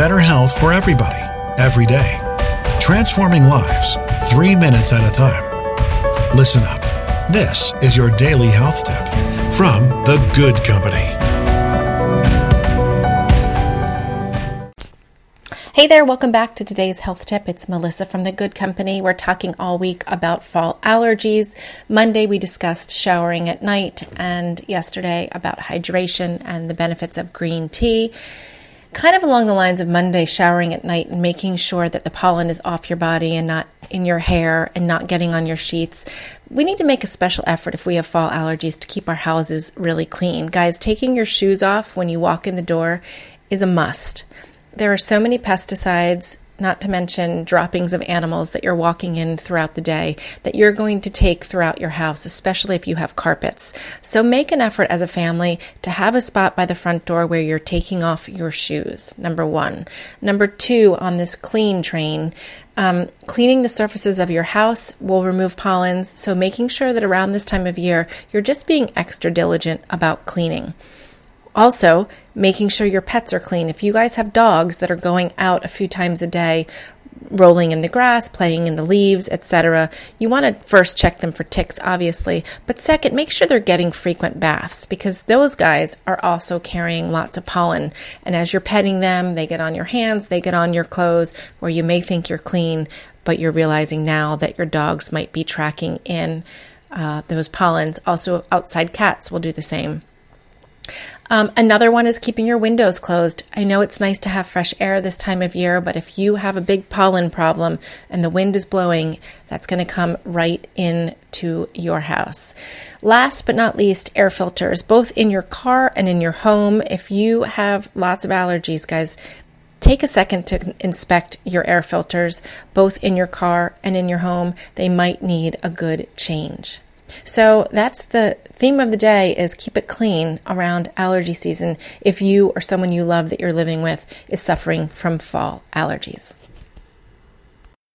better health for everybody, every day. Transforming lives, three minutes at a time. Listen up. This is your daily health tip from The Good Company. Hey there, welcome back to today's health tip. It's Melissa from The Good Company. We're talking all week about fall allergies. Monday, we discussed showering at night, and yesterday about hydration and the benefits of green tea. Kind of along the lines of Monday, showering at night and making sure that the pollen is off your body and not in your hair and not getting on your sheets. We need to make a special effort if we have fall allergies to keep our houses really clean. Guys, taking your shoes off when you walk in the door is a must there are so many pesticides, not to mention droppings of animals that you're walking in throughout the day that you're going to take throughout your house, especially if you have carpets. So make an effort as a family to have a spot by the front door where you're taking off your shoes, number one. Number two, on this clean train, um, cleaning the surfaces of your house will remove pollens, so making sure that around this time of year you're just being extra diligent about cleaning. Also, making sure your pets are clean. If you guys have dogs that are going out a few times a day, rolling in the grass, playing in the leaves, etc., you want to first check them for ticks, obviously, but second, make sure they're getting frequent baths because those guys are also carrying lots of pollen. And as you're petting them, they get on your hands, they get on your clothes, where you may think you're clean, but you're realizing now that your dogs might be tracking in uh, those pollens. Also, outside cats will do the same. Um, another one is keeping your windows closed. I know it's nice to have fresh air this time of year, but if you have a big pollen problem and the wind is blowing, that's going to come right into your house. Last but not least, air filters, both in your car and in your home. If you have lots of allergies, guys, Take a second to inspect your air filters, both in your car and in your home. They might need a good change. So that's the theme of the day is keep it clean around allergy season if you or someone you love that you're living with is suffering from fall allergies.